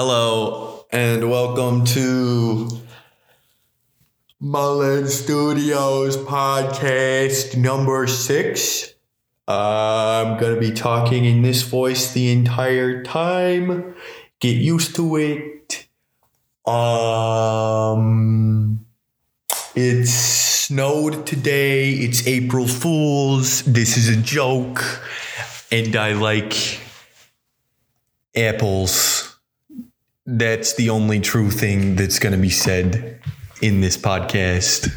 Hello and welcome to Mullen Studios podcast number six. I'm gonna be talking in this voice the entire time. Get used to it. Um, it's snowed today. It's April Fools. This is a joke, and I like apples that's the only true thing that's going to be said in this podcast.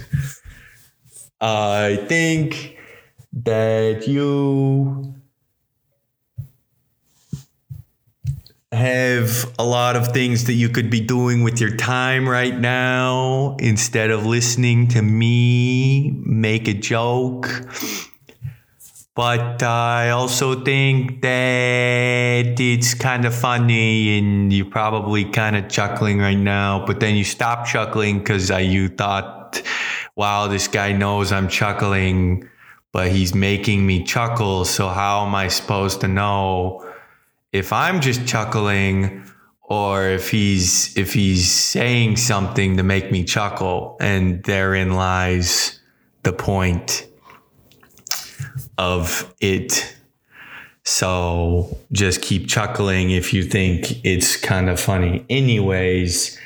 I think that you have a lot of things that you could be doing with your time right now instead of listening to me make a joke. But I also think that it's kind of funny and you're probably kind of chuckling right now, but then you stop chuckling because you thought, wow, this guy knows I'm chuckling, but he's making me chuckle. So how am I supposed to know if I'm just chuckling or if he's if he's saying something to make me chuckle? And therein lies the point of it. So just keep chuckling if you think it's kind of funny. Anyways,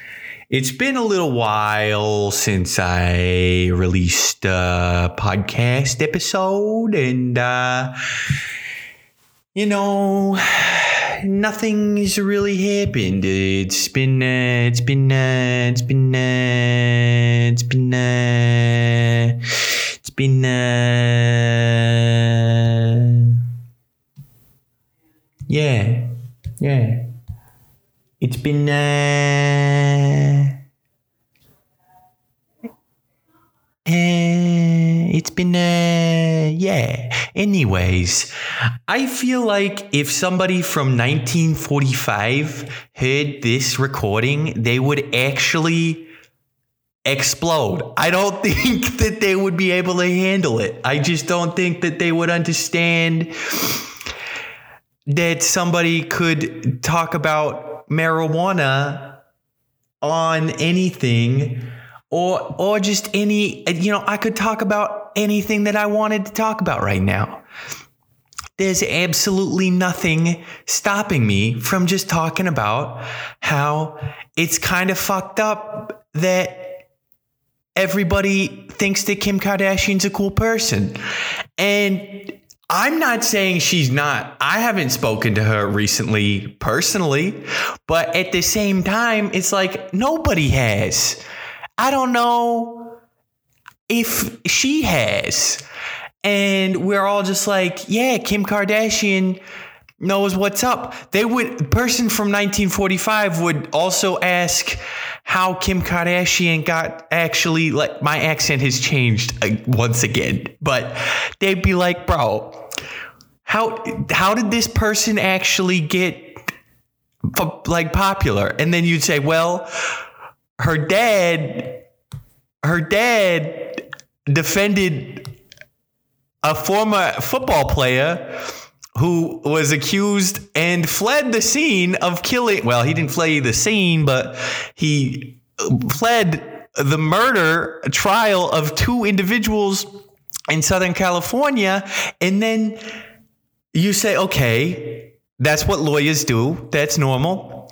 it's been a little while since I released a podcast episode, and uh, you know, nothing's really happened. It's been, uh, it's been, uh, it's been, uh, it's been, uh, been, uh, yeah, yeah. It's been, uh, uh, it's been, uh, yeah. Anyways, I feel like if somebody from 1945 heard this recording, they would actually explode. I don't think that they would be able to handle it. I just don't think that they would understand that somebody could talk about marijuana on anything or or just any you know I could talk about anything that I wanted to talk about right now. There's absolutely nothing stopping me from just talking about how it's kind of fucked up that everybody thinks that Kim Kardashian's a cool person. And I'm not saying she's not. I haven't spoken to her recently personally, but at the same time, it's like nobody has. I don't know if she has. And we're all just like, yeah, Kim Kardashian knows what's up. They would person from 1945 would also ask how Kim Kardashian got actually like my accent has changed uh, once again, but they'd be like, "Bro, how how did this person actually get like popular?" And then you'd say, "Well, her dad her dad defended a former football player who was accused and fled the scene of killing. Well, he didn't flee the scene, but he uh, fled the murder trial of two individuals in Southern California. And then you say, okay, that's what lawyers do. That's normal.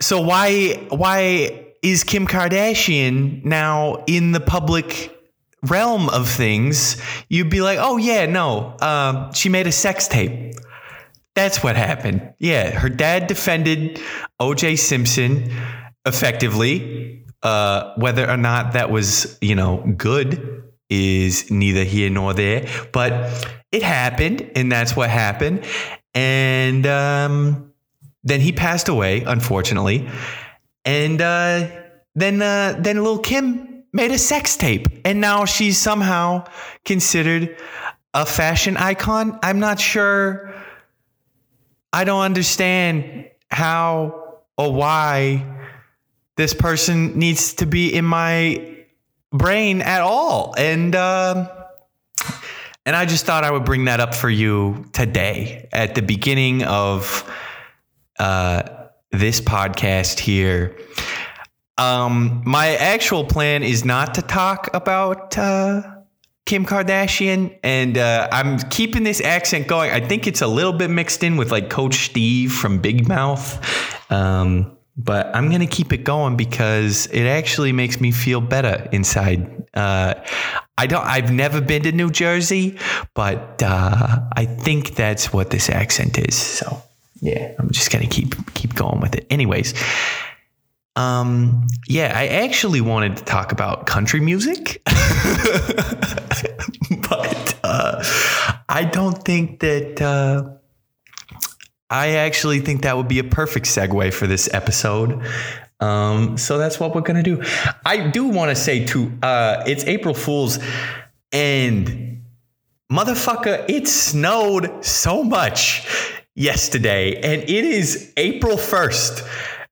So why why is Kim Kardashian now in the public realm of things, you'd be like, oh, yeah, no, um, she made a sex tape. That's what happened. Yeah, her dad defended OJ Simpson effectively. Uh, whether or not that was, you know, good is neither here nor there, but it happened, and that's what happened. And um, then he passed away, unfortunately. And uh, then, uh, then little Kim made a sex tape and now she's somehow considered a fashion icon. I'm not sure. I don't understand how or why this person needs to be in my brain at all. And, um, and I just thought I would bring that up for you today at the beginning of uh, this podcast here. Um, my actual plan is not to talk about uh, Kim Kardashian, and uh, I'm keeping this accent going. I think it's a little bit mixed in with like Coach Steve from Big Mouth. Um, but I'm gonna keep it going because it actually makes me feel better inside. Uh, I don't. I've never been to New Jersey, but uh, I think that's what this accent is. So yeah, I'm just gonna keep keep going with it. Anyways, um, yeah, I actually wanted to talk about country music, but uh, I don't think that. Uh, I actually think that would be a perfect segue for this episode. Um, so that's what we're gonna do. I do want to say too, uh, it's April Fools, and motherfucker, it snowed so much yesterday, and it is April first,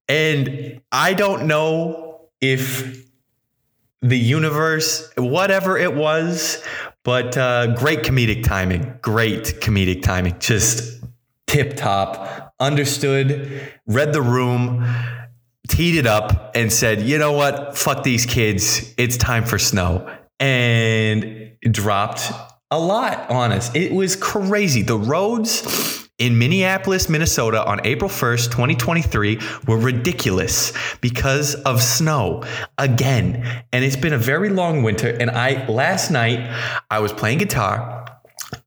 and I don't know if the universe, whatever it was, but uh, great comedic timing. Great comedic timing. Just tip top. Understood. Read the room teed it up and said, you know what? Fuck these kids. It's time for snow. And dropped a lot on us. It was crazy. The roads in Minneapolis, Minnesota on April 1st, 2023 were ridiculous because of snow again. And it's been a very long winter. And I, last night, I was playing guitar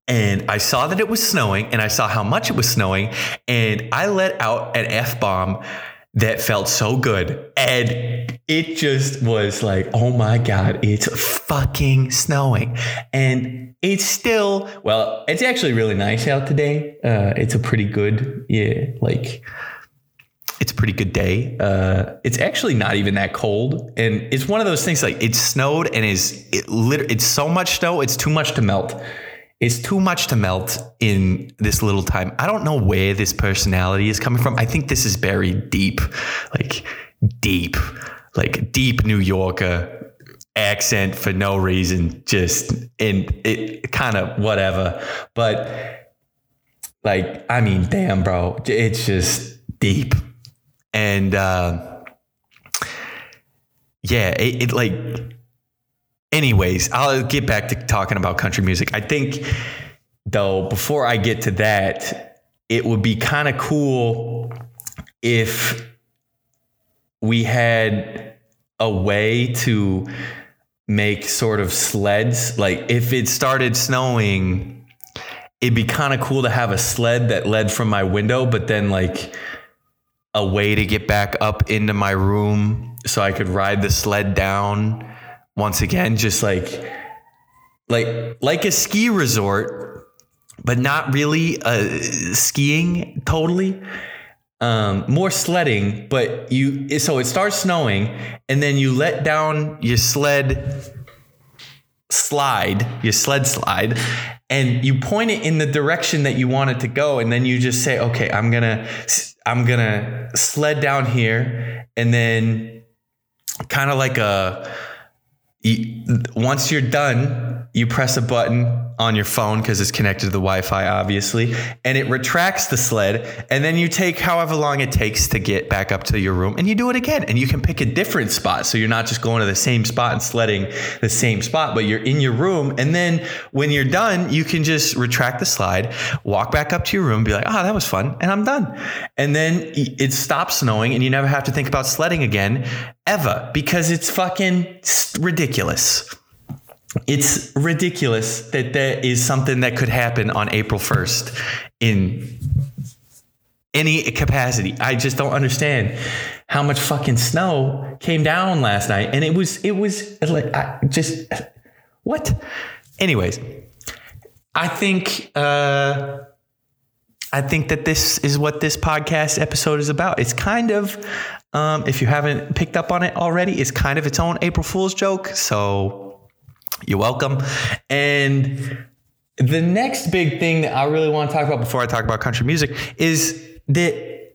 and I saw that it was snowing and I saw how much it was snowing. And I let out an F bomb that felt so good. And it just was like, oh my God, it's fucking snowing. And it's still, well, it's actually really nice out today. Uh, it's a pretty good, yeah, like, it's a pretty good day. Uh, it's actually not even that cold, and it's one of those things like it snowed and is it lit- it's so much snow, it's too much to melt. It's too much to melt in this little time. I don't know where this personality is coming from. I think this is buried deep, like deep, like deep New Yorker accent for no reason, just in it kind of whatever. But like, I mean, damn, bro, it's just deep. And uh, yeah, it, it like anyways, I'll get back to talking about country music. I think, though, before I get to that, it would be kind of cool if we had a way to make sort of sleds. Like, if it started snowing, it'd be kind of cool to have a sled that led from my window, but then, like, a way to get back up into my room so I could ride the sled down once again just like like like a ski resort but not really uh, skiing totally. Um, more sledding but you so it starts snowing and then you let down your sled slide your sled slide and you point it in the direction that you want it to go. And then you just say okay i'm gonna i'm gonna sled down here and then kind of like a you, once you're done, you press a button on your phone because it's connected to the Wi-Fi, obviously, and it retracts the sled. And then you take however long it takes to get back up to your room, and you do it again. And you can pick a different spot, so you're not just going to the same spot and sledding the same spot, but you're in your room. And then when you're done, you can just retract the slide, walk back up to your room, be like, "Ah, oh, that was fun," and I'm done. And then it stops snowing, and you never have to think about sledding again ever because it's fucking ridiculous. It's ridiculous that there is something that could happen on April 1st in any capacity. I just don't understand how much fucking snow came down last night and it was it was like I just what? Anyways, I think uh I think that this is what this podcast episode is about. It's kind of, um, if you haven't picked up on it already, it's kind of its own April Fool's joke. So you're welcome. And the next big thing that I really want to talk about before I talk about country music is that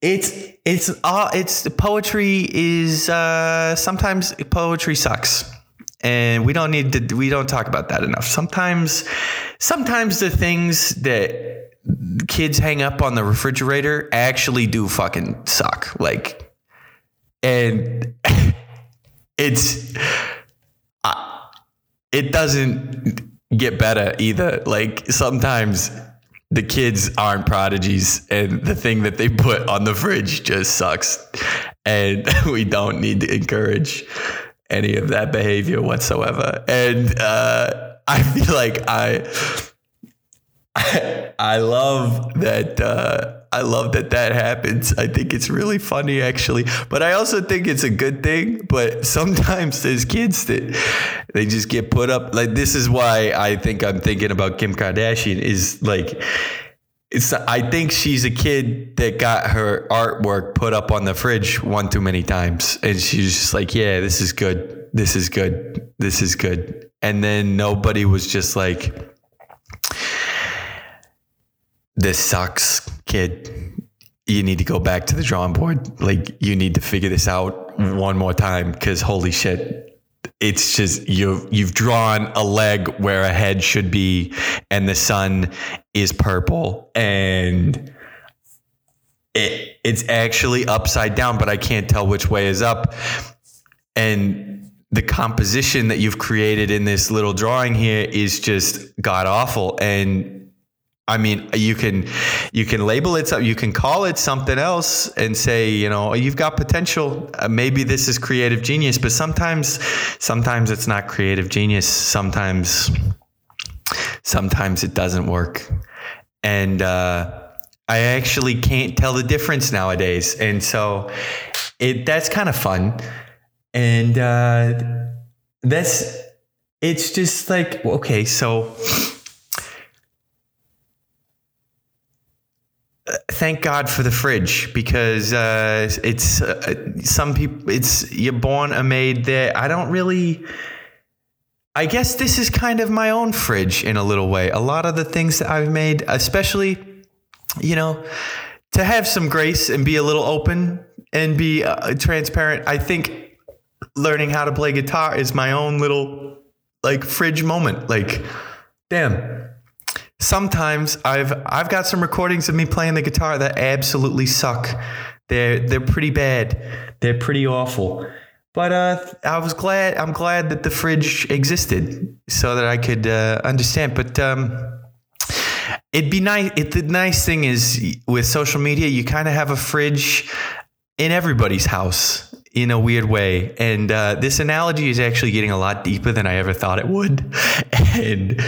it's it's all it's poetry is uh, sometimes poetry sucks and we don't need to we don't talk about that enough sometimes sometimes the things that kids hang up on the refrigerator actually do fucking suck. Like, and it's, uh, it doesn't get better either. Like sometimes the kids aren't prodigies and the thing that they put on the fridge just sucks. And we don't need to encourage any of that behavior whatsoever. And uh, I feel like I I, love that. Uh, I love that that happens. I think it's really funny, actually. But I also think it's a good thing. But sometimes there's kids that they just get put up. Like this is why I think I'm thinking about Kim Kardashian. Is like. It's, I think she's a kid that got her artwork put up on the fridge one too many times. And she's just like, yeah, this is good. This is good. This is good. And then nobody was just like, this sucks, kid. You need to go back to the drawing board. Like you need to figure this out one more time because holy shit, it's just you've you've drawn a leg where a head should be and the sun is purple and it it's actually upside down but I can't tell which way is up and the composition that you've created in this little drawing here is just god awful and I mean, you can you can label it you can call it something else and say, you know, you've got potential. Uh, maybe this is creative genius, but sometimes sometimes it's not creative genius. Sometimes sometimes it doesn't work. And uh, I actually can't tell the difference nowadays. And so it that's kind of fun. And uh, that's it's just like okay, so thank God for the fridge because uh, it's uh, some people. It's you're born a maid there. I don't really. I guess this is kind of my own fridge in a little way. A lot of the things that I've made, especially, you know, to have some grace and be a little open and be uh, transparent. I think learning how to play guitar is my own little like fridge moment. Like, damn, sometimes I've I've got some recordings of me playing the guitar that absolutely suck. They're they're pretty bad. They're pretty awful. But uh, I was glad. I'm glad that the fridge existed so that I could uh, understand. But um, it'd be nice. It, the nice thing is with social media, you kind of have a fridge in everybody's house in a weird way. And uh, this analogy is actually getting a lot deeper than I ever thought it would. And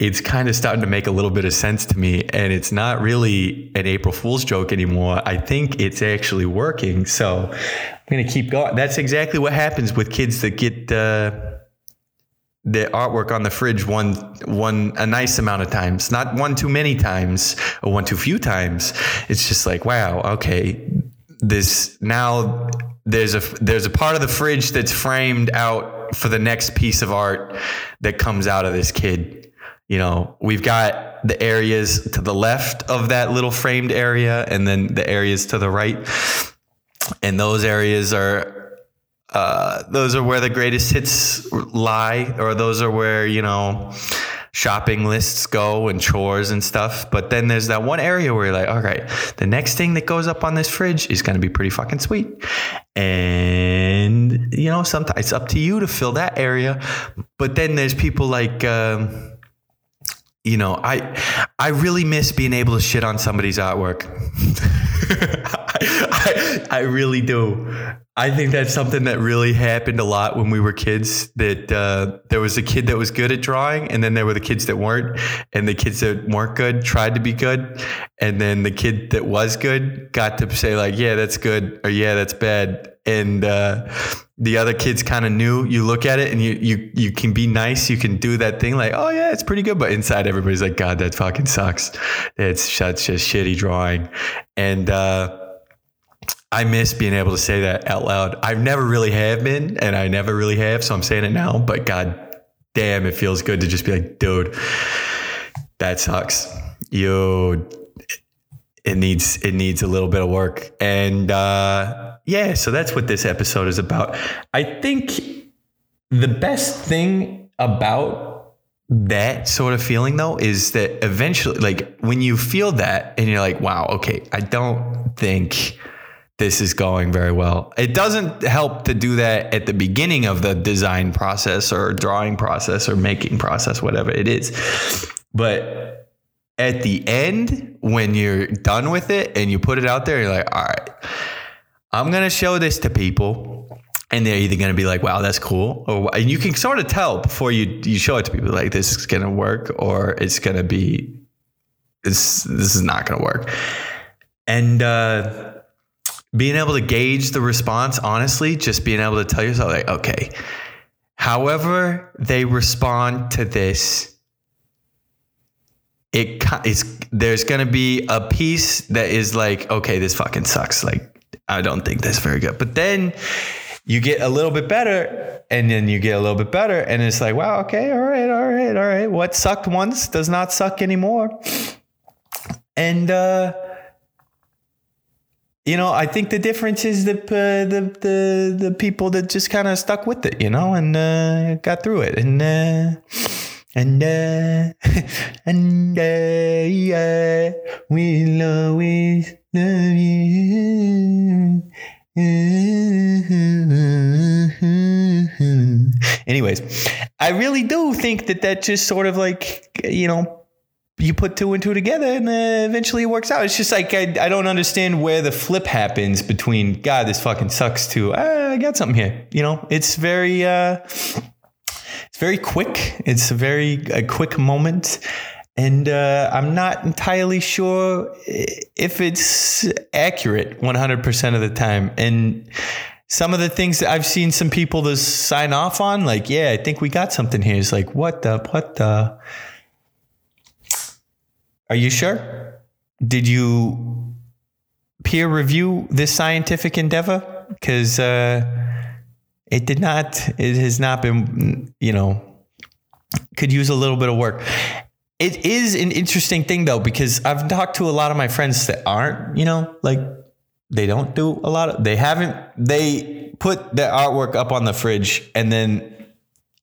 it's kind of starting to make a little bit of sense to me. And it's not really an April Fool's joke anymore. I think it's actually working. So I'm going to keep going. That's exactly what happens with kids that get. Uh, the artwork on the fridge one one a nice amount of times not one too many times or one too few times it's just like wow okay this now there's a there's a part of the fridge that's framed out for the next piece of art that comes out of this kid. You know, we've got the areas to the left of that little framed area and then the areas to the right. And those areas are uh, those are where the greatest hits lie, or those are where, you know, shopping lists go and chores and stuff. But then there's that one area where you're like, all right, the next thing that goes up on this fridge is going to be pretty fucking sweet. And, you know, sometimes it's up to you to fill that area. But then there's people like, um, you know, I I really miss being able to shit on somebody's artwork. I, I, really do. I think that's something that really happened a lot when we were kids. That uh, there was a kid that was good at drawing, and then there were the kids that weren't, and the kids that weren't good tried to be good, and then the kid that was good got to say like, "Yeah, that's good," or "Yeah, that's bad," and uh, the other kids kind of knew. You look at it, and you you you can be nice. You can do that thing like, "Oh yeah, it's pretty good," but inside everybody's like, "God, that fucking sucks. It's such a shitty drawing," and. Uh, I miss being able to say that out loud. I've never really have been, and I never really have, so I'm saying it now. But god damn, it feels good to just be like, dude, that sucks. Yo, it needs it needs a little bit of work, and uh, yeah, so that's what this episode is about. I think the best thing about that sort of feeling though is that eventually like when you feel that and you're like wow okay i don't think this is going very well. It doesn't help to do that at the beginning of the design process or drawing process or making process whatever it is. But at the end when you're done with it and you put it out there you're like all right i'm going to show this to people. And they're either going to be like, "Wow, that's cool," or and you can sort of tell before you you show it to people like this is going to work or it's going to be this this is not going to work. And uh, being able to gauge the response honestly, just being able to tell yourself like, okay, however they respond to this. It, it's there's gonna be a piece that is like okay this fucking sucks. Like I don't think that's very good. But then you get a little bit better and then you get a little bit better and it's like wow okay all right all right all right. What sucked once does not suck anymore. And uh you know i think the difference is the uh, the, the the people that just kind of stuck with it you know and uh got through it. And uh and uh and uh yeah we'll always love you. Anyways, I really do think that that just sort of like, you know, you put two and two together and uh, eventually it works out. It's just like, I, I don't understand where the flip happens between, God, this fucking sucks to, ah, I got something here. You know, it's very, uh, it's very quick. It's a very a quick moment and uh, I'm not entirely sure if it's accurate 100% of the time. And some of the things that I've seen some people to sign off on, like, yeah, I think we got something here. It's like, what the, what the? Are you sure? Did you peer review this scientific endeavor? Because uh, it did not, it has not been, you know, could use a little bit of work. It is an interesting thing though, because I've talked to a lot of my friends that aren't, you know, like they don't do a lot of, they haven't, they put their artwork up on the fridge and then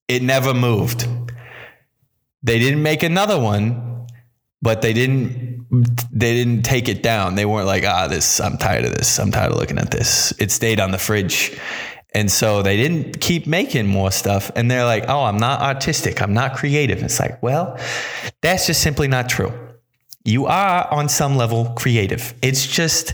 it never moved. They didn't make another one, but they didn't, they didn't take it down. They weren't like, ah, this, I'm tired of this. I'm tired of looking at this. It stayed on the fridge. And so they didn't keep making more stuff. And they're like, oh, I'm not artistic. I'm not creative. It's like, well, that's just simply not true. You are on some level creative. It's just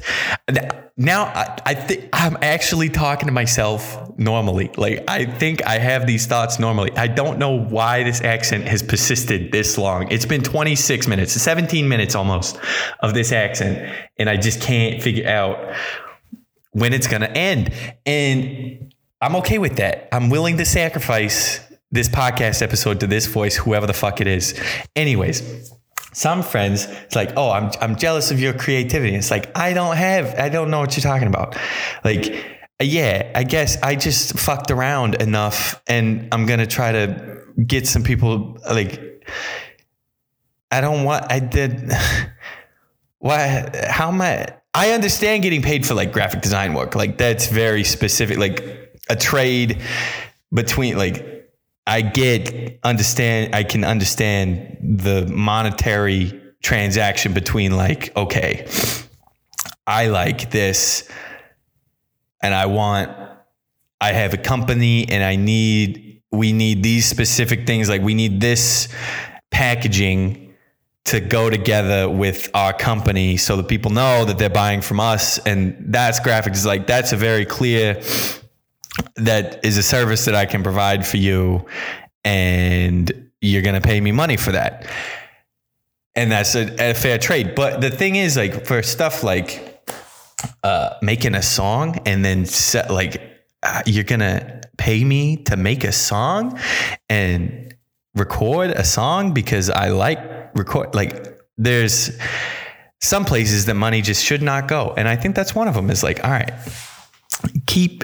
now I, I think I'm actually talking to myself normally. Like I think I have these thoughts normally. I don't know why this accent has persisted this long. It's been 26 minutes, 17 minutes almost of this accent, and I just can't figure out when it's to end. And I'm okay with that. I'm willing to sacrifice this podcast episode to this voice, whoever the fuck it is. Anyways, some friends, it's like, oh, I'm, I'm jealous of your creativity. It's like, I don't have, I don't know what you're talking about. Like, yeah, I guess I just fucked around enough and I'm going to try to get some people like, I don't want, I did, why, how am I, I understand getting paid for like graphic design work. Like that's very specific, like a trade between like I get understand I can understand the monetary transaction between like okay I like this and I want I have a company and I need we need these specific things like we need this packaging to go together with our company so that people know that they're buying from us. And that's graphics like that's a very clear that is a service that I can provide for you and you're going to pay me money for that. And that's a, a, fair trade. But the thing is like for stuff like uh, making a song and then set, like uh, you're going to pay me to make a song and record a song because I like record like there's some places that money just should not go. And i think that's one of them is like all right keep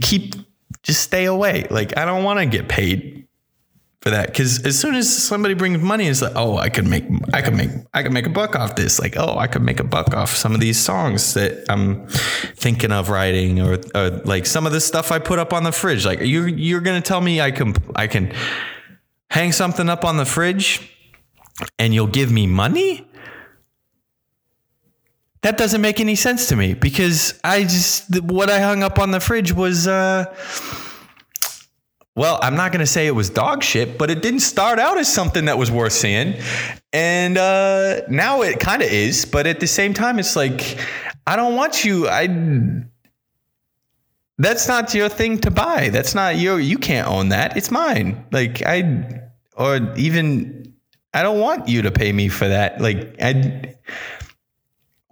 keep just stay away. Like i don't want to get paid for that because as soon as somebody brings money it's like oh i could make i could make i could make a buck off this. Like oh i could make a buck off some of these songs that i'm thinking of writing or, or like some of the stuff i put up on the fridge. Like you you're gonna tell me i can i can hang something up on the fridge and you'll give me money? That doesn't make any sense to me because I just what I hung up on the fridge was uh well, I'm not going to say it was dog shit, but it didn't start out as something that was worth seeing. And uh, now it kind of is. But at the same time, it's like, I don't want you. I. That's not your thing to buy. That's not your. You can't own that. It's mine. Like I, or even I don't want you to pay me for that. Like I.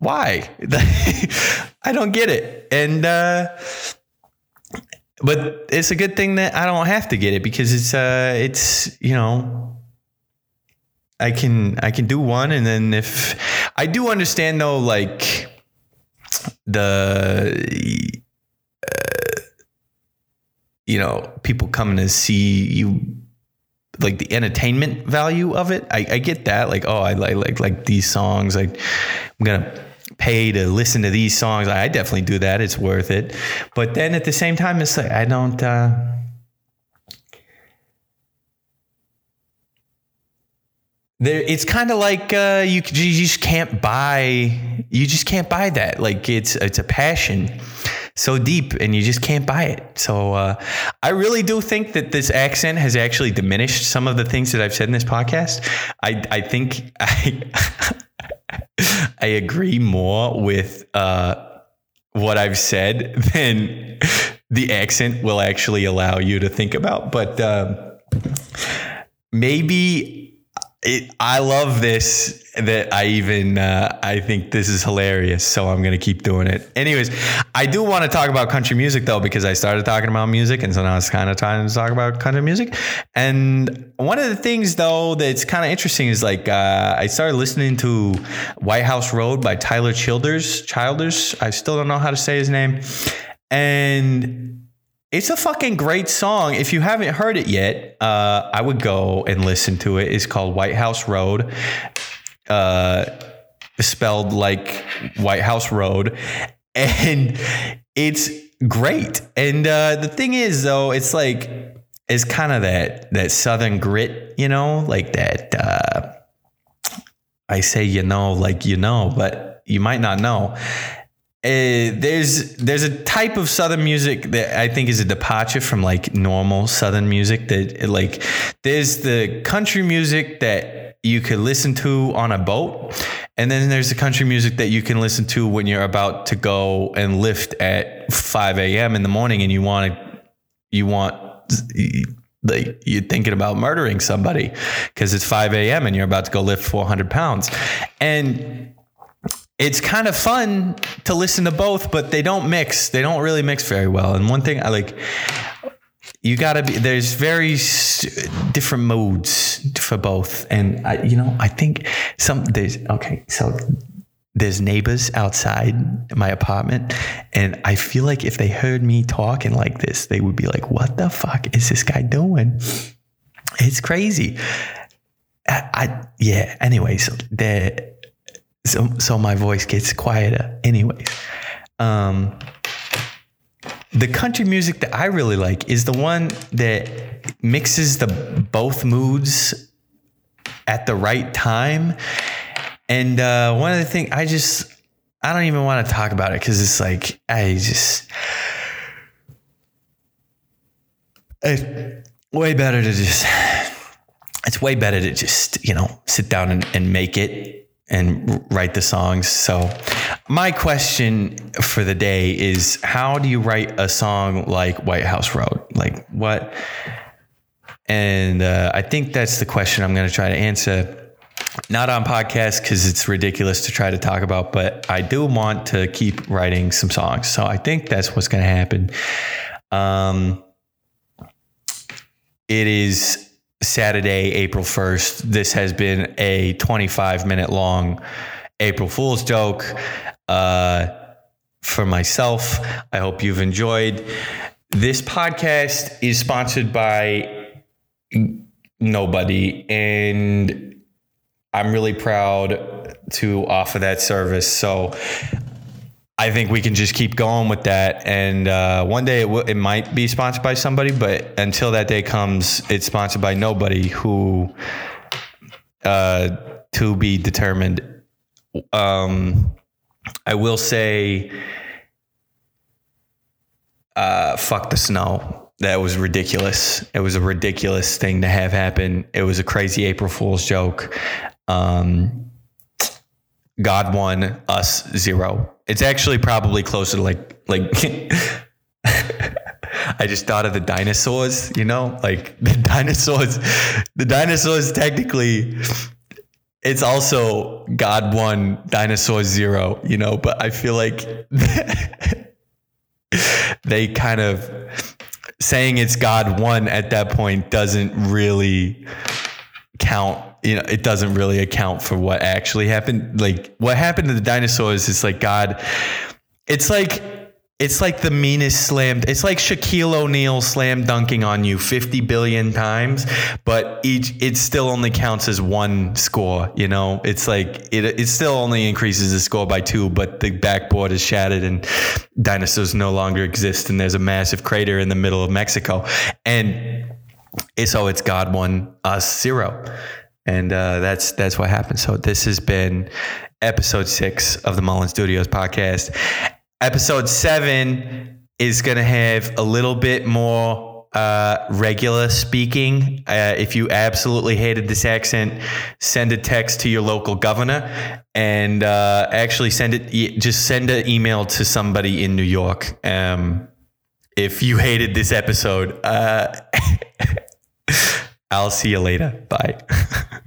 Why? I don't get it. And uh, but it's a good thing that I don't have to get it because it's uh it's you know I can I can do one and then if I do understand though like the uh, you know people coming to see you like the entertainment value of it I, I get that like oh I like like like these songs like I'm gonna pay to listen to these songs. I definitely do that. It's worth it. But then at the same time, it's like I don't. Uh, there, it's kind of like uh, you, you just can't buy. You just can't buy that. Like it's it's a passion so deep and you just can't buy it. So uh, I really do think that this accent has actually diminished some of the things that I've said in this podcast. I I think I I agree more with uh, what I've said than the accent will actually allow you to think about. But uh, maybe it, I love this that I even uh, I think this is hilarious, so I'm gonna keep doing it. Anyways, I do want to talk about country music though because I started talking about music, and so now it's kind of time to talk about country music. And one of the things though that's kind of interesting is like uh, I started listening to White House Road by Tyler Childers. Childers, I still don't know how to say his name, and it's a fucking great song. If you haven't heard it yet, uh, I would go and listen to it. It's called White House Road, uh, spelled like White House Road, and it's great. And uh, the thing is, though, it's like it's kind of that that Southern grit, you know, like that. Uh, I say you know, like you know, but you might not know uh, there's there's a type of southern music that I think is a departure from like normal southern music that like there's the country music that you could listen to on a boat and then there's the country music that you can listen to when you're about to go and lift at 5 a.m. in the morning and you want to you want like you're thinking about murdering somebody because it's 5 a.m. and you're about to go lift 400 pounds and it's kind of fun to listen to both, but they don't mix. They don't really mix very well. And one thing I like, you gotta be. There's very different modes for both, and I, you know, I think some there's okay. So there's neighbors outside my apartment, and I feel like if they heard me talking like this, they would be like, "What the fuck is this guy doing?" It's crazy. I, I yeah. Anyways, the so so my voice gets quieter. Anyways, um, the country music that I really like is the one that mixes the both moods at the right time. And uh, one of the things I just I don't even want to talk about it because it's like I just it's way better to just it's way better to just you know sit down and, and make it and write the songs. So, my question for the day is how do you write a song like White House Road? Like, what? And uh, I think that's the question I'm going to try to answer. Not on podcast because it's ridiculous to try to talk about, but I do want to keep writing some songs. So I think that's what's going to happen. Um, it is Saturday, April 1st. This has been a 25 minute long April Fool's joke. Uh, for myself, I hope you've enjoyed. This podcast is sponsored by nobody, and I'm really proud to offer that service. So I think we can just keep going with that, and uh, one day it, w- it might be sponsored by somebody, but until that day comes, it's sponsored by nobody who uh, to be determined. Um, I will say, uh, fuck the snow. That was ridiculous. It was a ridiculous thing to have happen. It was a crazy April Fool's joke. Um, God won, us zero. It's actually probably closer to like like. I just thought of the dinosaurs, you know, like the dinosaurs. The dinosaurs technically, it's also God one, dinosaur zero, you know. But I feel like they kind of saying it's God one at that point doesn't really count you know it doesn't really account for what actually happened. Like what happened to the dinosaurs is like god it's like it's like the meanest slammed it's like Shaquille O'Neal slam dunking on you 50 billion times but each it still only counts as one score you know? It's like it it still only increases the score by 2 but the backboard is shattered and dinosaurs no longer exist and there's a massive crater in the middle of Mexico. And so it's God one, us zero, and uh, that's that's what happened. So this has been episode six of the Mullen Studios podcast. Episode seven is going to have a little bit more uh, regular speaking. Uh, if you absolutely hated this accent, send a text to your local governor and uh, actually send it. Just send an email to somebody in New York. Um, if you hated this episode, uh, I'll see you later. Bye.